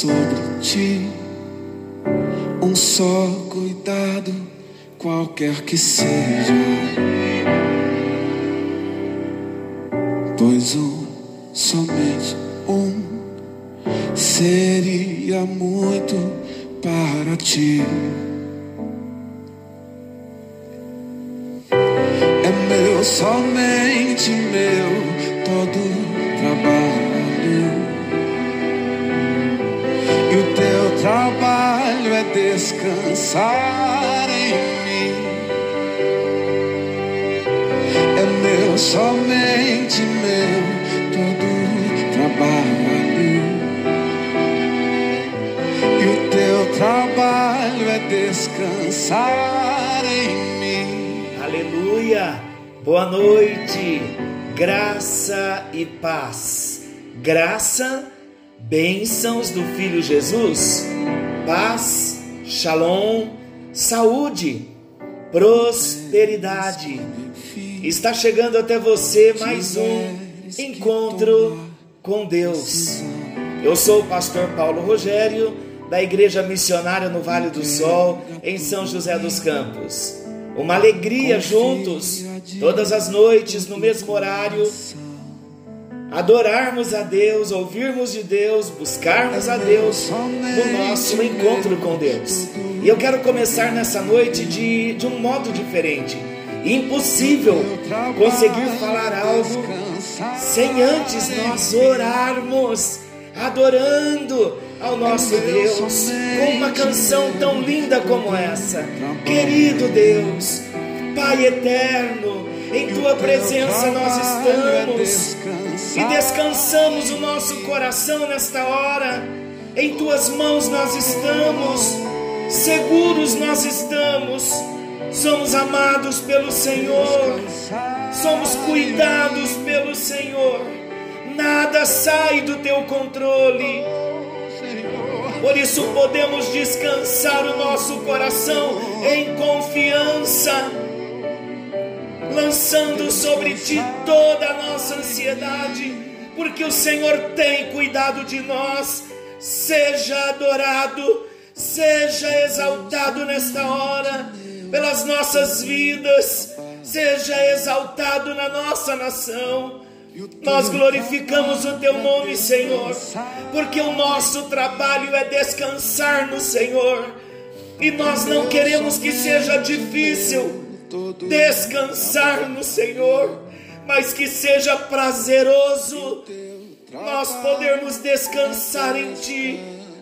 sobre ti um só cuidado, qualquer que seja. Pois um, somente um, seria muito para ti. É meu, somente meu, todo descansar em mim. É meu, somente meu, todo trabalho. E o teu trabalho é descansar em mim. Aleluia! Boa noite, graça e paz. Graça, bênçãos do Filho Jesus, paz, shalom, saúde, prosperidade. Está chegando até você mais um encontro com Deus. Eu sou o pastor Paulo Rogério, da Igreja Missionária no Vale do Sol, em São José dos Campos. Uma alegria juntos, todas as noites, no mesmo horário, adorarmos a Deus, ouvirmos de Deus, buscarmos a Deus no nosso encontro com Deus. E eu quero começar nessa noite de, de um modo diferente. Impossível conseguir falar algo sem antes nós orarmos, adorando ao nosso Deus, com uma canção tão linda como essa. Querido Deus, Pai eterno, em tua presença nós estamos e descansamos o nosso coração nesta hora. Em tuas mãos nós estamos, seguros nós estamos. Somos amados pelo Senhor, somos cuidados pelo Senhor. Nada sai do teu controle. Por isso podemos descansar o nosso coração em confiança, lançando sobre ti toda a nossa ansiedade, porque o Senhor tem cuidado de nós. Seja adorado, seja exaltado nesta hora pelas nossas vidas, seja exaltado na nossa nação. Nós glorificamos o teu nome, Senhor, porque o nosso trabalho é descansar no Senhor. E nós não queremos que seja difícil descansar no Senhor, mas que seja prazeroso nós podermos descansar em Ti,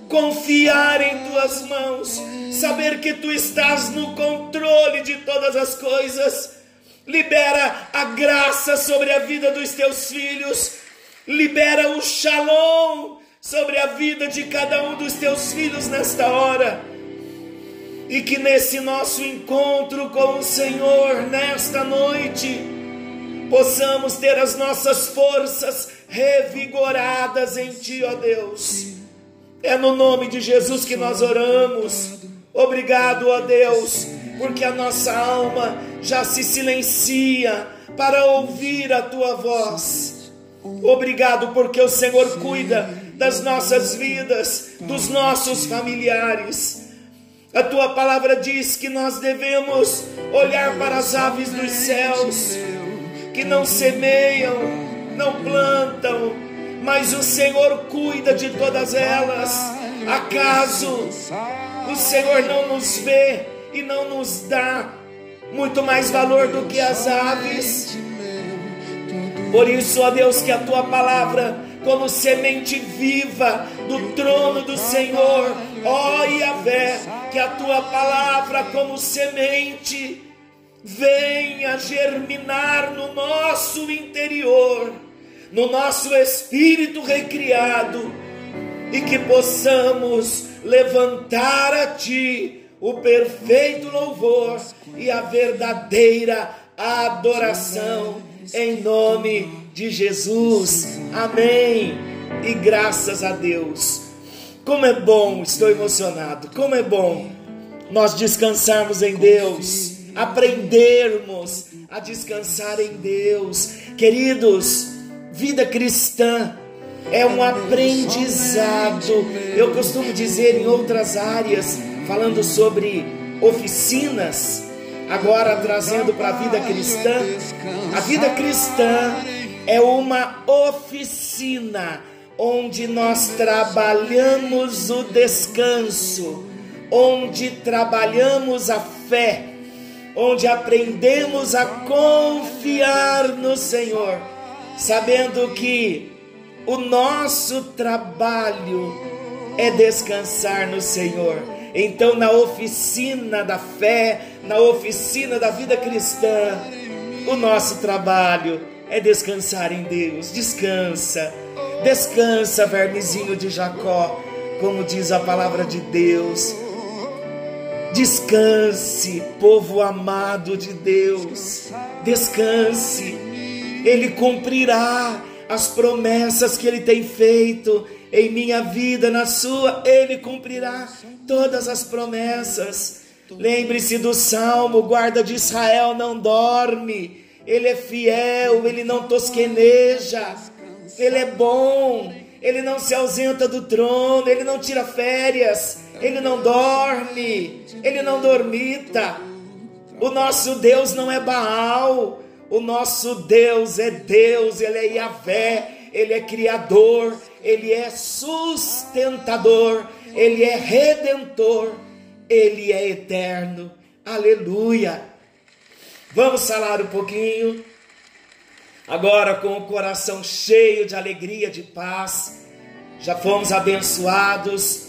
confiar em Tuas mãos, saber que Tu estás no controle de todas as coisas. Libera a graça sobre a vida dos teus filhos, libera o shalom sobre a vida de cada um dos teus filhos nesta hora. E que nesse nosso encontro com o Senhor, nesta noite, possamos ter as nossas forças revigoradas em Ti, ó Deus. É no nome de Jesus que nós oramos. Obrigado, ó Deus, porque a nossa alma já se silencia para ouvir a tua voz. Obrigado, porque o Senhor cuida das nossas vidas, dos nossos familiares. A tua palavra diz que nós devemos olhar para as aves dos céus, que não semeiam, não plantam, mas o Senhor cuida de todas elas. Acaso o Senhor não nos vê e não nos dá muito mais valor do que as aves? Por isso, ó Deus, que a tua palavra, como semente viva do trono do Senhor, ó Yahvé, que a tua palavra, como semente, venha germinar no nosso interior, no nosso espírito recriado, e que possamos levantar a Ti o perfeito louvor e a verdadeira adoração em nome de Jesus. Amém. E graças a Deus. Como é bom, estou emocionado. Como é bom nós descansarmos em Deus, aprendermos a descansar em Deus. Queridos, vida cristã é um aprendizado. Eu costumo dizer em outras áreas, falando sobre oficinas, agora trazendo para a vida cristã, a vida cristã é uma oficina onde nós trabalhamos o descanso, onde trabalhamos a fé, onde aprendemos a confiar no Senhor, sabendo que o nosso trabalho é descansar no Senhor. Então, na oficina da fé, na oficina da vida cristã, o nosso trabalho é descansar em Deus. Descansa, descansa, vermezinho de Jacó, como diz a palavra de Deus. Descanse, povo amado de Deus, descanse, Ele cumprirá as promessas que Ele tem feito em minha vida, na sua, Ele cumprirá todas as promessas. Lembre-se do salmo: guarda de Israel não dorme, Ele é fiel, Ele não tosqueneja, Ele é bom, Ele não se ausenta do trono, Ele não tira férias, Ele não dorme, Ele não dormita. O nosso Deus não é Baal, o nosso Deus é Deus, Ele é Yahvé, Ele é Criador, Ele é sustentador, Ele é redentor, Ele é eterno. Aleluia! Vamos falar um pouquinho, agora com o coração cheio de alegria, de paz. Já fomos abençoados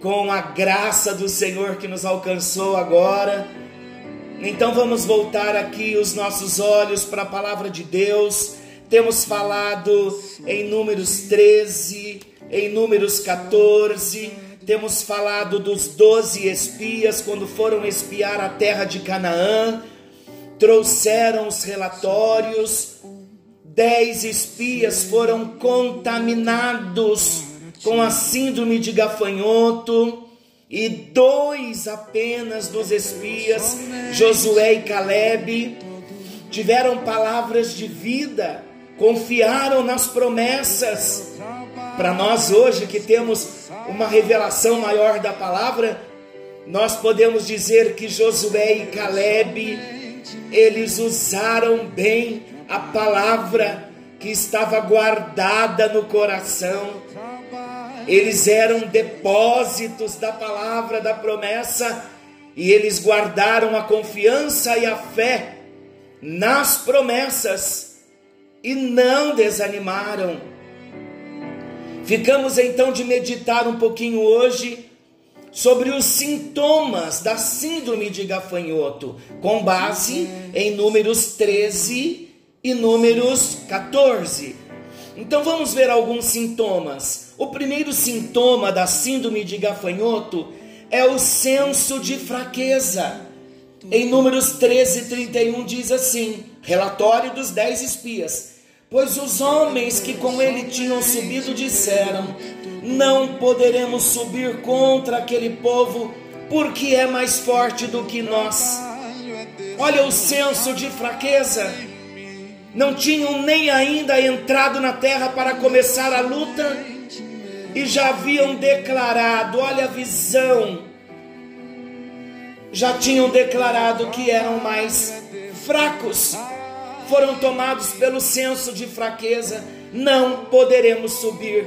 com a graça do Senhor que nos alcançou agora então vamos voltar aqui os nossos olhos para a palavra de Deus. Temos falado em Números 13, em Números 14, temos falado dos doze espias quando foram espiar a terra de Canaã, trouxeram os relatórios, dez espias foram contaminados com a síndrome de gafanhoto e dois apenas dos espias, Josué e Caleb, tiveram palavras de vida, confiaram nas promessas. Para nós hoje que temos uma revelação maior da palavra, nós podemos dizer que Josué e Caleb, eles usaram bem a palavra que estava guardada no coração eles eram depósitos da palavra, da promessa, e eles guardaram a confiança e a fé nas promessas e não desanimaram. Ficamos então de meditar um pouquinho hoje sobre os sintomas da síndrome de gafanhoto, com base em Números 13 e Números 14. Então vamos ver alguns sintomas. O primeiro sintoma da síndrome de gafanhoto é o senso de fraqueza. Em Números 13, 31 diz assim: relatório dos dez espias. Pois os homens que com ele tinham subido disseram: Não poderemos subir contra aquele povo, porque é mais forte do que nós. Olha o senso de fraqueza. Não tinham nem ainda entrado na terra para começar a luta e já haviam declarado: olha a visão, já tinham declarado que eram mais fracos, foram tomados pelo senso de fraqueza, não poderemos subir.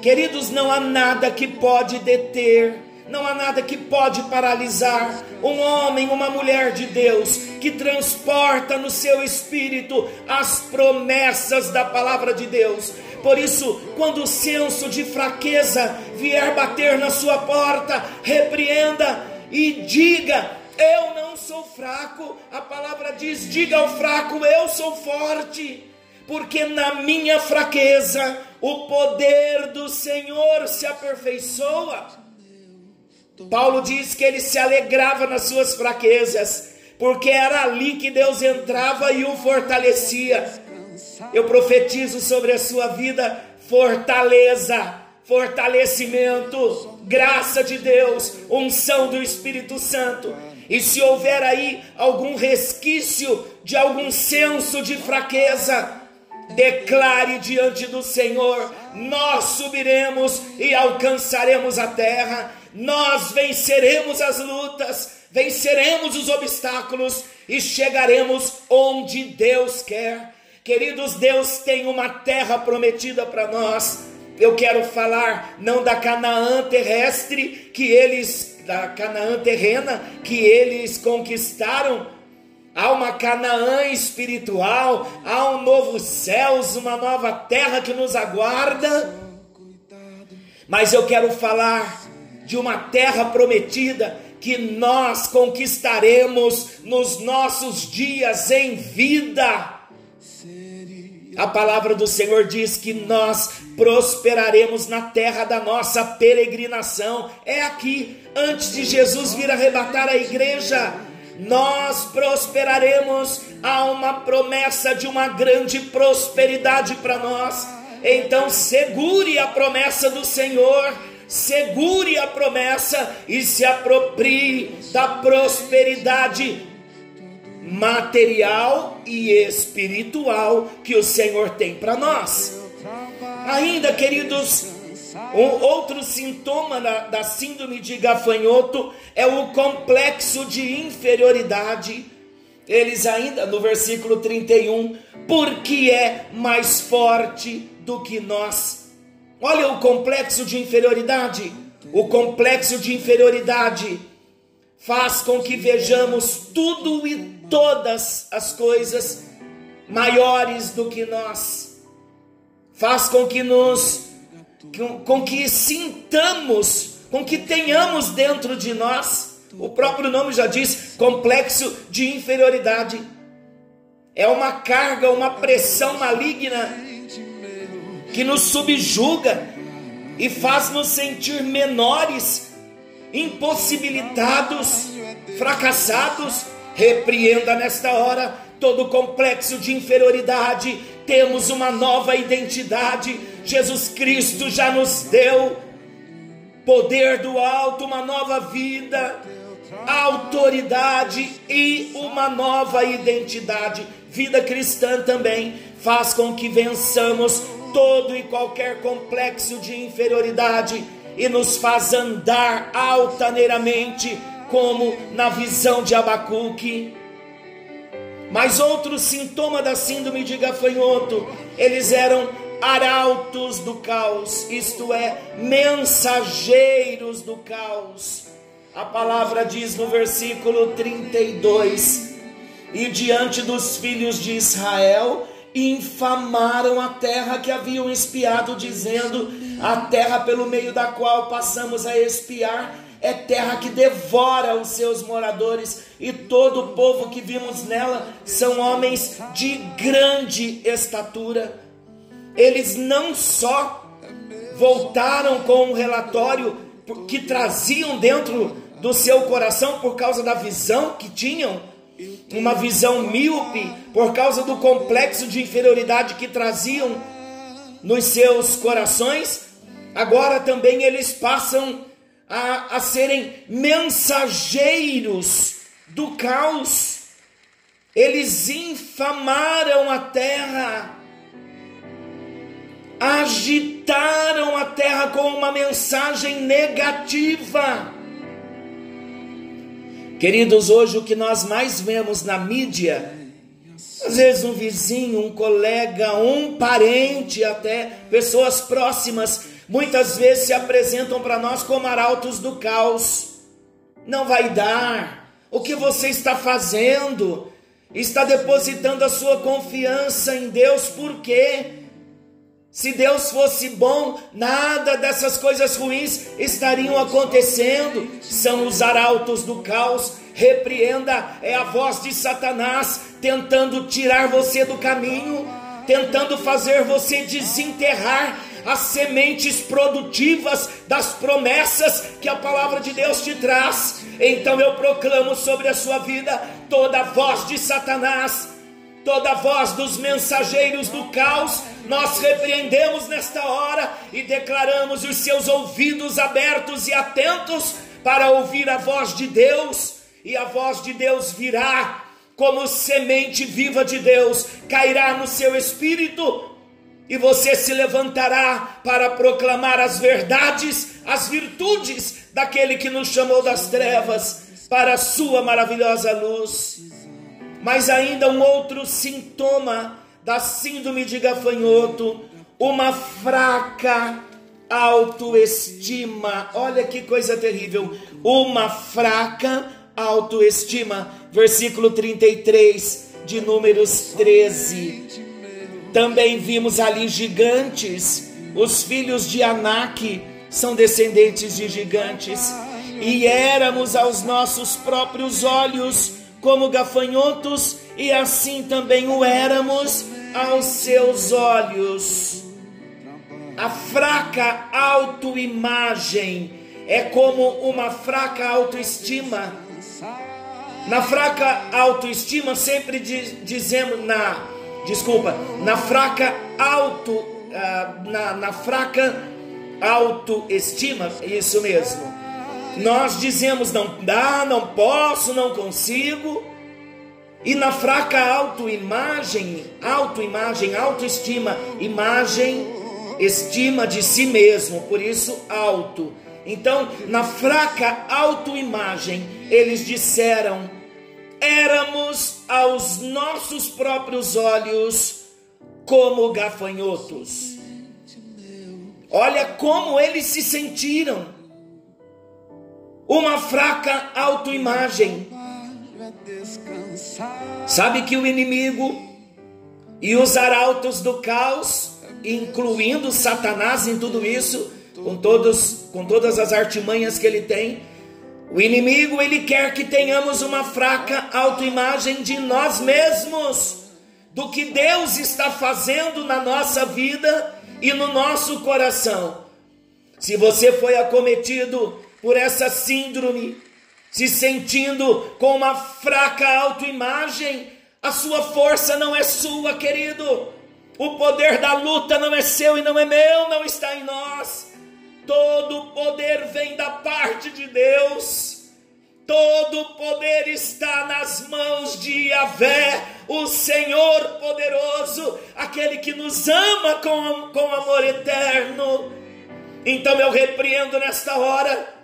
Queridos, não há nada que pode deter, não há nada que pode paralisar um homem, uma mulher de Deus que transporta no seu espírito as promessas da palavra de Deus. Por isso, quando o senso de fraqueza vier bater na sua porta, repreenda e diga: Eu não sou fraco. A palavra diz: Diga ao fraco, eu sou forte. Porque na minha fraqueza o poder do Senhor se aperfeiçoa. Paulo diz que ele se alegrava nas suas fraquezas, porque era ali que Deus entrava e o fortalecia. Eu profetizo sobre a sua vida fortaleza, fortalecimento, graça de Deus, unção do Espírito Santo. E se houver aí algum resquício de algum senso de fraqueza, Declare diante do Senhor: nós subiremos e alcançaremos a terra, nós venceremos as lutas, venceremos os obstáculos e chegaremos onde Deus quer. Queridos, Deus tem uma terra prometida para nós. Eu quero falar não da Canaã terrestre que eles da Canaã terrena que eles conquistaram, há uma Canaã espiritual, há um novo céus, uma nova terra que nos aguarda. Mas eu quero falar de uma terra prometida que nós conquistaremos nos nossos dias em vida. A palavra do Senhor diz que nós prosperaremos na terra da nossa peregrinação. É aqui, antes de Jesus vir arrebatar a igreja nós prosperaremos. Há uma promessa de uma grande prosperidade para nós. Então, segure a promessa do Senhor, segure a promessa e se aproprie da prosperidade material e espiritual que o Senhor tem para nós. Ainda, queridos, um outro sintoma da, da síndrome de gafanhoto é o complexo de inferioridade. Eles ainda no versículo 31, porque é mais forte do que nós. Olha o complexo de inferioridade. O complexo de inferioridade faz com que vejamos tudo e todas as coisas maiores do que nós. Faz com que nos com, com que sintamos, com que tenhamos dentro de nós, o próprio nome já diz, complexo de inferioridade. É uma carga, uma pressão maligna que nos subjuga e faz nos sentir menores, impossibilitados, fracassados. Repreenda nesta hora todo complexo de inferioridade. Temos uma nova identidade Jesus Cristo já nos deu poder do alto, uma nova vida, autoridade e uma nova identidade. Vida cristã também faz com que vençamos todo e qualquer complexo de inferioridade e nos faz andar altaneiramente, como na visão de Abacuque. Mas outro sintoma da síndrome de gafanhoto, eles eram arautos do caos, isto é, mensageiros do caos. A palavra diz no versículo 32: E diante dos filhos de Israel infamaram a terra que haviam espiado, dizendo: A terra pelo meio da qual passamos a espiar é terra que devora os seus moradores, e todo o povo que vimos nela são homens de grande estatura. Eles não só voltaram com um relatório que traziam dentro do seu coração por causa da visão que tinham, uma visão míope, por causa do complexo de inferioridade que traziam nos seus corações, agora também eles passam a, a serem mensageiros do caos. Eles infamaram a terra agitaram a terra com uma mensagem negativa. Queridos, hoje o que nós mais vemos na mídia, às vezes um vizinho, um colega, um parente, até pessoas próximas, muitas vezes se apresentam para nós como arautos do caos. Não vai dar. O que você está fazendo? Está depositando a sua confiança em Deus, por quê? Se Deus fosse bom, nada dessas coisas ruins estariam acontecendo. São os arautos do caos. Repreenda, é a voz de Satanás tentando tirar você do caminho, tentando fazer você desenterrar as sementes produtivas das promessas que a palavra de Deus te traz. Então eu proclamo sobre a sua vida toda voz de Satanás toda voz dos mensageiros do caos, nós repreendemos nesta hora e declaramos os seus ouvidos abertos e atentos para ouvir a voz de Deus, e a voz de Deus virá como semente viva de Deus, cairá no seu espírito e você se levantará para proclamar as verdades, as virtudes daquele que nos chamou das trevas para a sua maravilhosa luz. Mas ainda um outro sintoma da síndrome de gafanhoto, uma fraca autoestima. Olha que coisa terrível, uma fraca autoestima. Versículo 33 de Números 13. Também vimos ali gigantes, os filhos de Anak são descendentes de gigantes, e éramos aos nossos próprios olhos como gafanhotos, e assim também o éramos aos seus olhos. A fraca autoimagem é como uma fraca autoestima. Na fraca autoestima, sempre dizemos, na desculpa, na fraca auto, uh, na, na fraca autoestima, isso mesmo. Nós dizemos não dá, não posso, não consigo. E na fraca autoimagem, autoimagem, autoestima, imagem, estima de si mesmo, por isso alto. Então, na fraca autoimagem, eles disseram: éramos aos nossos próprios olhos como gafanhotos. Olha como eles se sentiram. Uma fraca autoimagem. Sabe que o inimigo e os arautos do caos, incluindo Satanás em tudo isso, com todos com todas as artimanhas que ele tem, o inimigo ele quer que tenhamos uma fraca autoimagem de nós mesmos, do que Deus está fazendo na nossa vida e no nosso coração. Se você foi acometido por essa síndrome, se sentindo com uma fraca autoimagem, a sua força não é sua, querido. O poder da luta não é seu e não é meu, não está em nós. Todo poder vem da parte de Deus. Todo poder está nas mãos de Yahvé, o Senhor poderoso, aquele que nos ama com, com amor eterno. Então eu repreendo nesta hora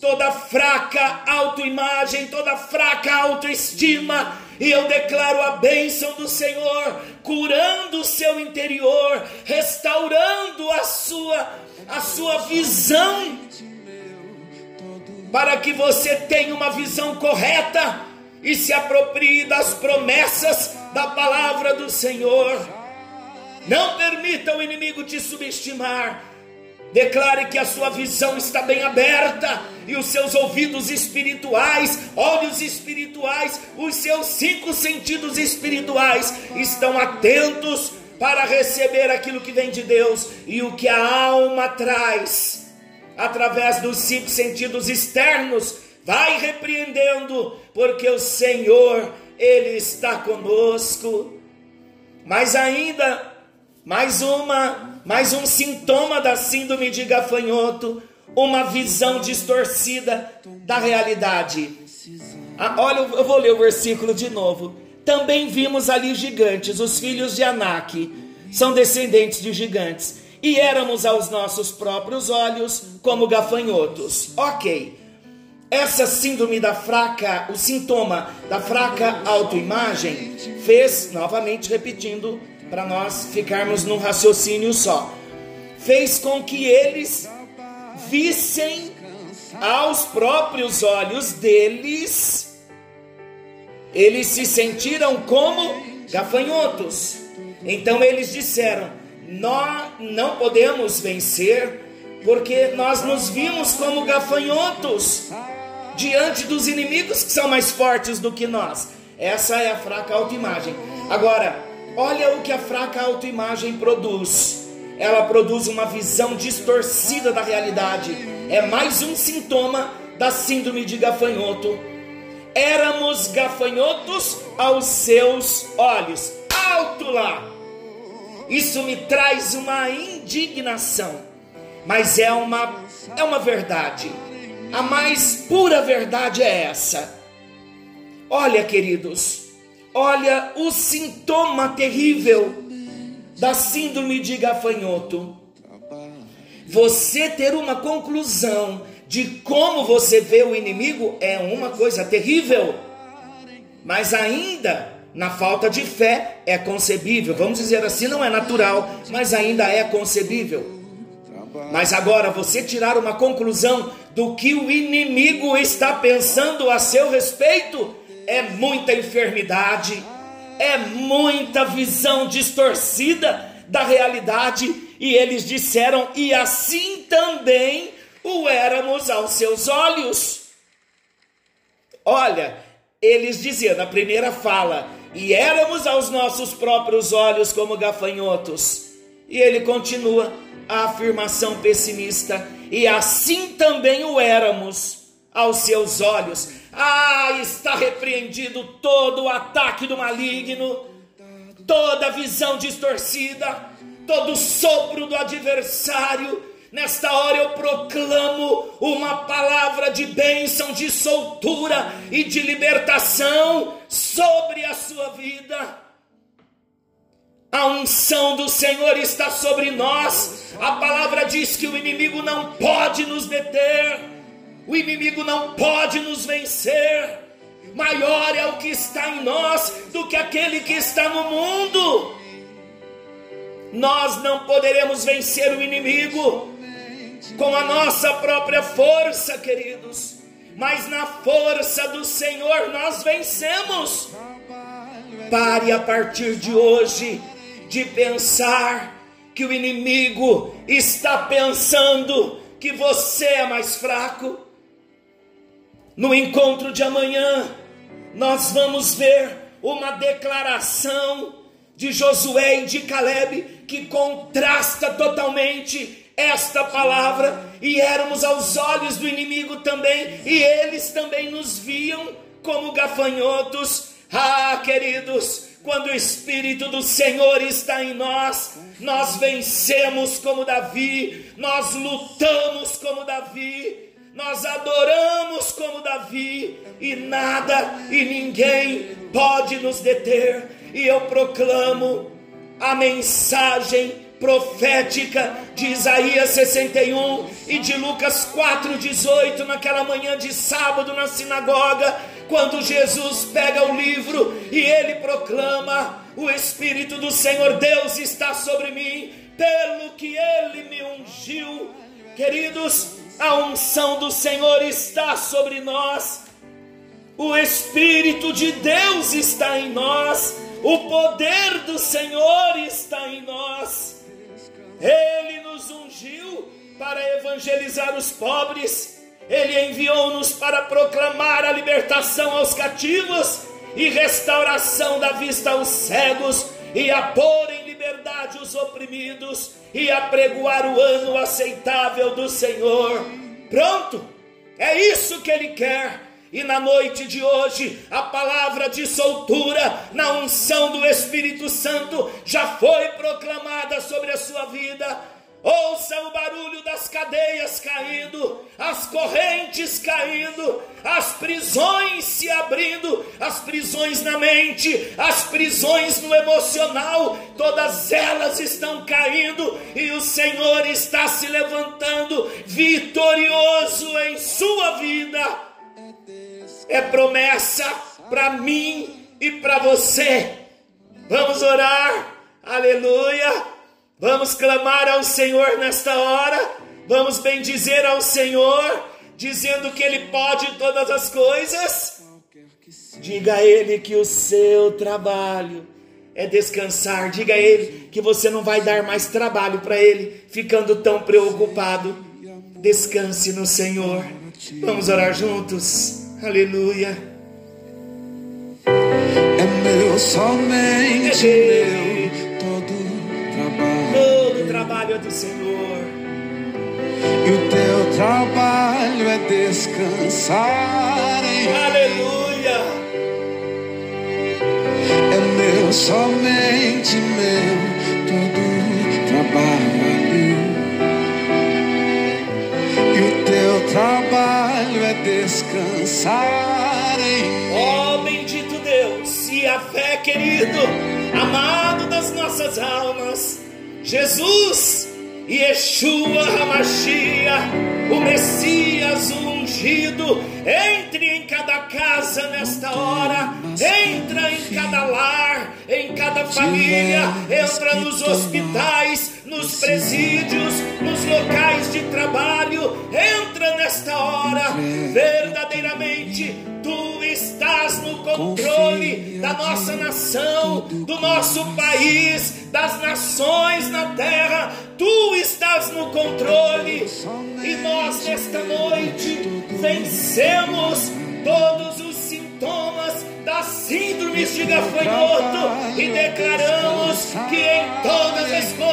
toda fraca autoimagem, toda fraca autoestima, e eu declaro a bênção do Senhor, curando o seu interior, restaurando a sua a sua visão, para que você tenha uma visão correta e se aproprie das promessas da palavra do Senhor. Não permita o inimigo te subestimar. Declare que a sua visão está bem aberta e os seus ouvidos espirituais, olhos espirituais, os seus cinco sentidos espirituais estão atentos para receber aquilo que vem de Deus e o que a alma traz através dos cinco sentidos externos, vai repreendendo, porque o Senhor, Ele está conosco. Mas ainda, mais uma, mais um sintoma da síndrome de gafanhoto, uma visão distorcida da realidade. Ah, olha, eu vou ler o versículo de novo. Também vimos ali gigantes, os filhos de Anak, são descendentes de gigantes, e éramos aos nossos próprios olhos como gafanhotos. Ok, essa síndrome da fraca, o sintoma da fraca autoimagem, fez, novamente repetindo, para nós ficarmos num raciocínio só, fez com que eles vissem aos próprios olhos deles eles se sentiram como gafanhotos. Então eles disseram: Nós não podemos vencer, porque nós nos vimos como gafanhotos diante dos inimigos que são mais fortes do que nós. Essa é a fraca autoimagem. Agora, olha o que a fraca autoimagem produz. Ela produz uma visão distorcida da realidade. É mais um sintoma da síndrome de gafanhoto éramos gafanhotos aos seus olhos. Alto lá! Isso me traz uma indignação, mas é uma, é uma verdade. A mais pura verdade é essa. Olha, queridos, olha o sintoma terrível da síndrome de gafanhoto. Você ter uma conclusão de como você vê o inimigo é uma coisa terrível, mas ainda na falta de fé é concebível. Vamos dizer assim, não é natural, mas ainda é concebível. Mas agora você tirar uma conclusão do que o inimigo está pensando a seu respeito é muita enfermidade, é muita visão distorcida da realidade. E eles disseram: e assim também o éramos aos seus olhos. Olha, eles diziam na primeira fala: e éramos aos nossos próprios olhos como gafanhotos. E ele continua a afirmação pessimista, e assim também o éramos aos seus olhos. Ah, está repreendido todo o ataque do maligno, toda visão distorcida, todo sopro do adversário. Nesta hora eu proclamo uma palavra de bênção, de soltura e de libertação sobre a sua vida. A unção do Senhor está sobre nós. A palavra diz que o inimigo não pode nos deter, o inimigo não pode nos vencer. Maior é o que está em nós do que aquele que está no mundo. Nós não poderemos vencer o inimigo com a nossa própria força, queridos, mas na força do Senhor nós vencemos. Pare a partir de hoje de pensar que o inimigo está pensando que você é mais fraco. No encontro de amanhã, nós vamos ver uma declaração de Josué e de Caleb que contrasta totalmente esta palavra, e éramos aos olhos do inimigo também, e eles também nos viam como gafanhotos. Ah, queridos, quando o Espírito do Senhor está em nós, nós vencemos como Davi, nós lutamos como Davi, nós adoramos como Davi, e nada e ninguém pode nos deter. E eu proclamo a mensagem profética de Isaías 61 e de Lucas 4:18 naquela manhã de sábado na sinagoga, quando Jesus pega o livro e ele proclama: "O espírito do Senhor Deus está sobre mim, pelo que ele me ungiu". Queridos, a unção do Senhor está sobre nós. O espírito de Deus está em nós. O poder do Senhor está em nós. Ele nos ungiu para evangelizar os pobres, Ele enviou-nos para proclamar a libertação aos cativos e restauração da vista aos cegos, e a pôr os oprimidos, e a pregoar o ano aceitável do Senhor. Pronto, é isso que Ele quer e na noite de hoje, a palavra de soltura, na unção do Espírito Santo, já foi proclamada sobre a sua vida. Ouça o barulho das cadeias caindo, as correntes caindo, as prisões se abrindo, as prisões na mente, as prisões no emocional, todas elas estão caindo e o Senhor está se levantando vitorioso em sua vida é promessa para mim e para você. Vamos orar, aleluia. Vamos clamar ao Senhor nesta hora. Vamos bendizer ao Senhor, dizendo que Ele pode todas as coisas. Diga a Ele que o seu trabalho é descansar. Diga a Ele que você não vai dar mais trabalho para Ele, ficando tão preocupado. Descanse no Senhor. Vamos orar juntos. Aleluia. É meu, somente meu, trabalho é do Senhor. E o teu trabalho é descansar em Aleluia. É meu, somente meu, todo trabalho. E o teu trabalho é descansar em Oh, bendito Deus, e a fé querido, amado das nossas almas, Jesus, Yeshua Hamashia, o Messias, o ungido, entre em cada casa nesta hora, entra em cada lar, em cada família, entra nos hospitais, nos presídios, nos locais de trabalho, entra nesta hora, verdadeiramente tu estás no controle da nossa nação, do nosso país, das nações na terra, tu estás no controle, e nós nesta noite vencemos todos os sintomas das síndromes de gafanhoto e declaramos que em todas as coisas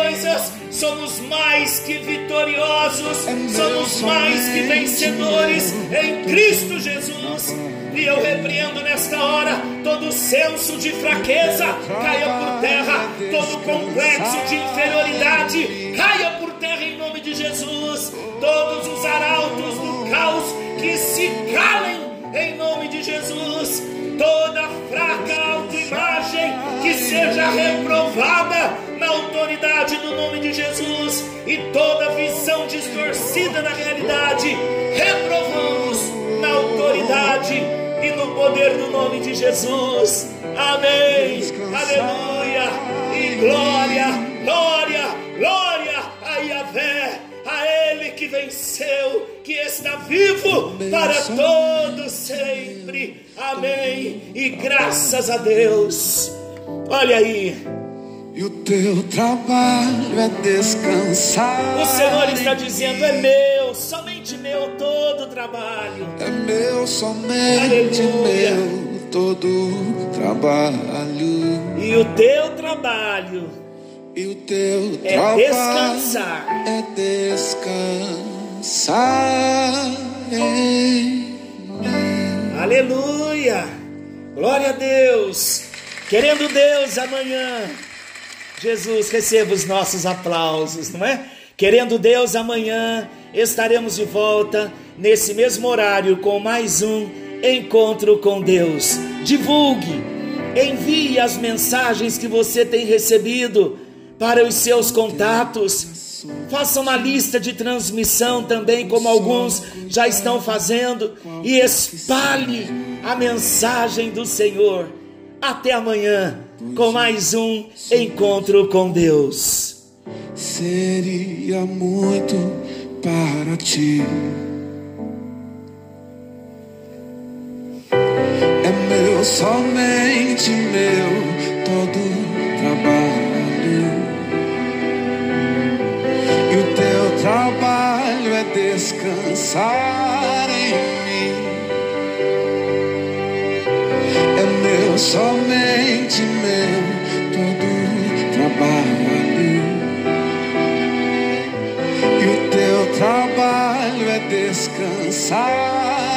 somos mais que vitoriosos, somos mais que vencedores em Cristo Jesus. E eu repreendo nesta hora todo senso de fraqueza caia por terra, todo complexo de inferioridade caia por terra em nome de Jesus. Todos os arautos do caos que se calem em nome de Jesus. Toda fraca autoimagem que seja reprovada na autoridade do nome de Jesus e toda visão distorcida na realidade, reprovamos na autoridade e no poder do nome de Jesus. Amém. Aleluia. E glória, glória, glória a Yahvé a Ele que venceu, que está vivo para todo sempre. Amém. E graças a Deus. Olha aí. E o teu trabalho é descansar. O Senhor está dizendo: é meu, somente meu todo o trabalho. É meu, somente Aleluia. meu todo trabalho. E o teu trabalho E o teu é trabalho descansar. é descansar em Aleluia! Glória a Deus! Querendo Deus amanhã, Jesus, receba os nossos aplausos, não é? Querendo Deus amanhã, estaremos de volta nesse mesmo horário com mais um encontro com Deus. Divulgue, envie as mensagens que você tem recebido para os seus contatos. Faça uma lista de transmissão também, como alguns já estão fazendo, e espalhe a mensagem do Senhor. Até amanhã com mais um encontro com Deus. seria muito para ti. É meu, somente meu, todo trabalho. E o teu trabalho é descansar em meu, somente meu, todo trabalho. E o teu trabalho é descansar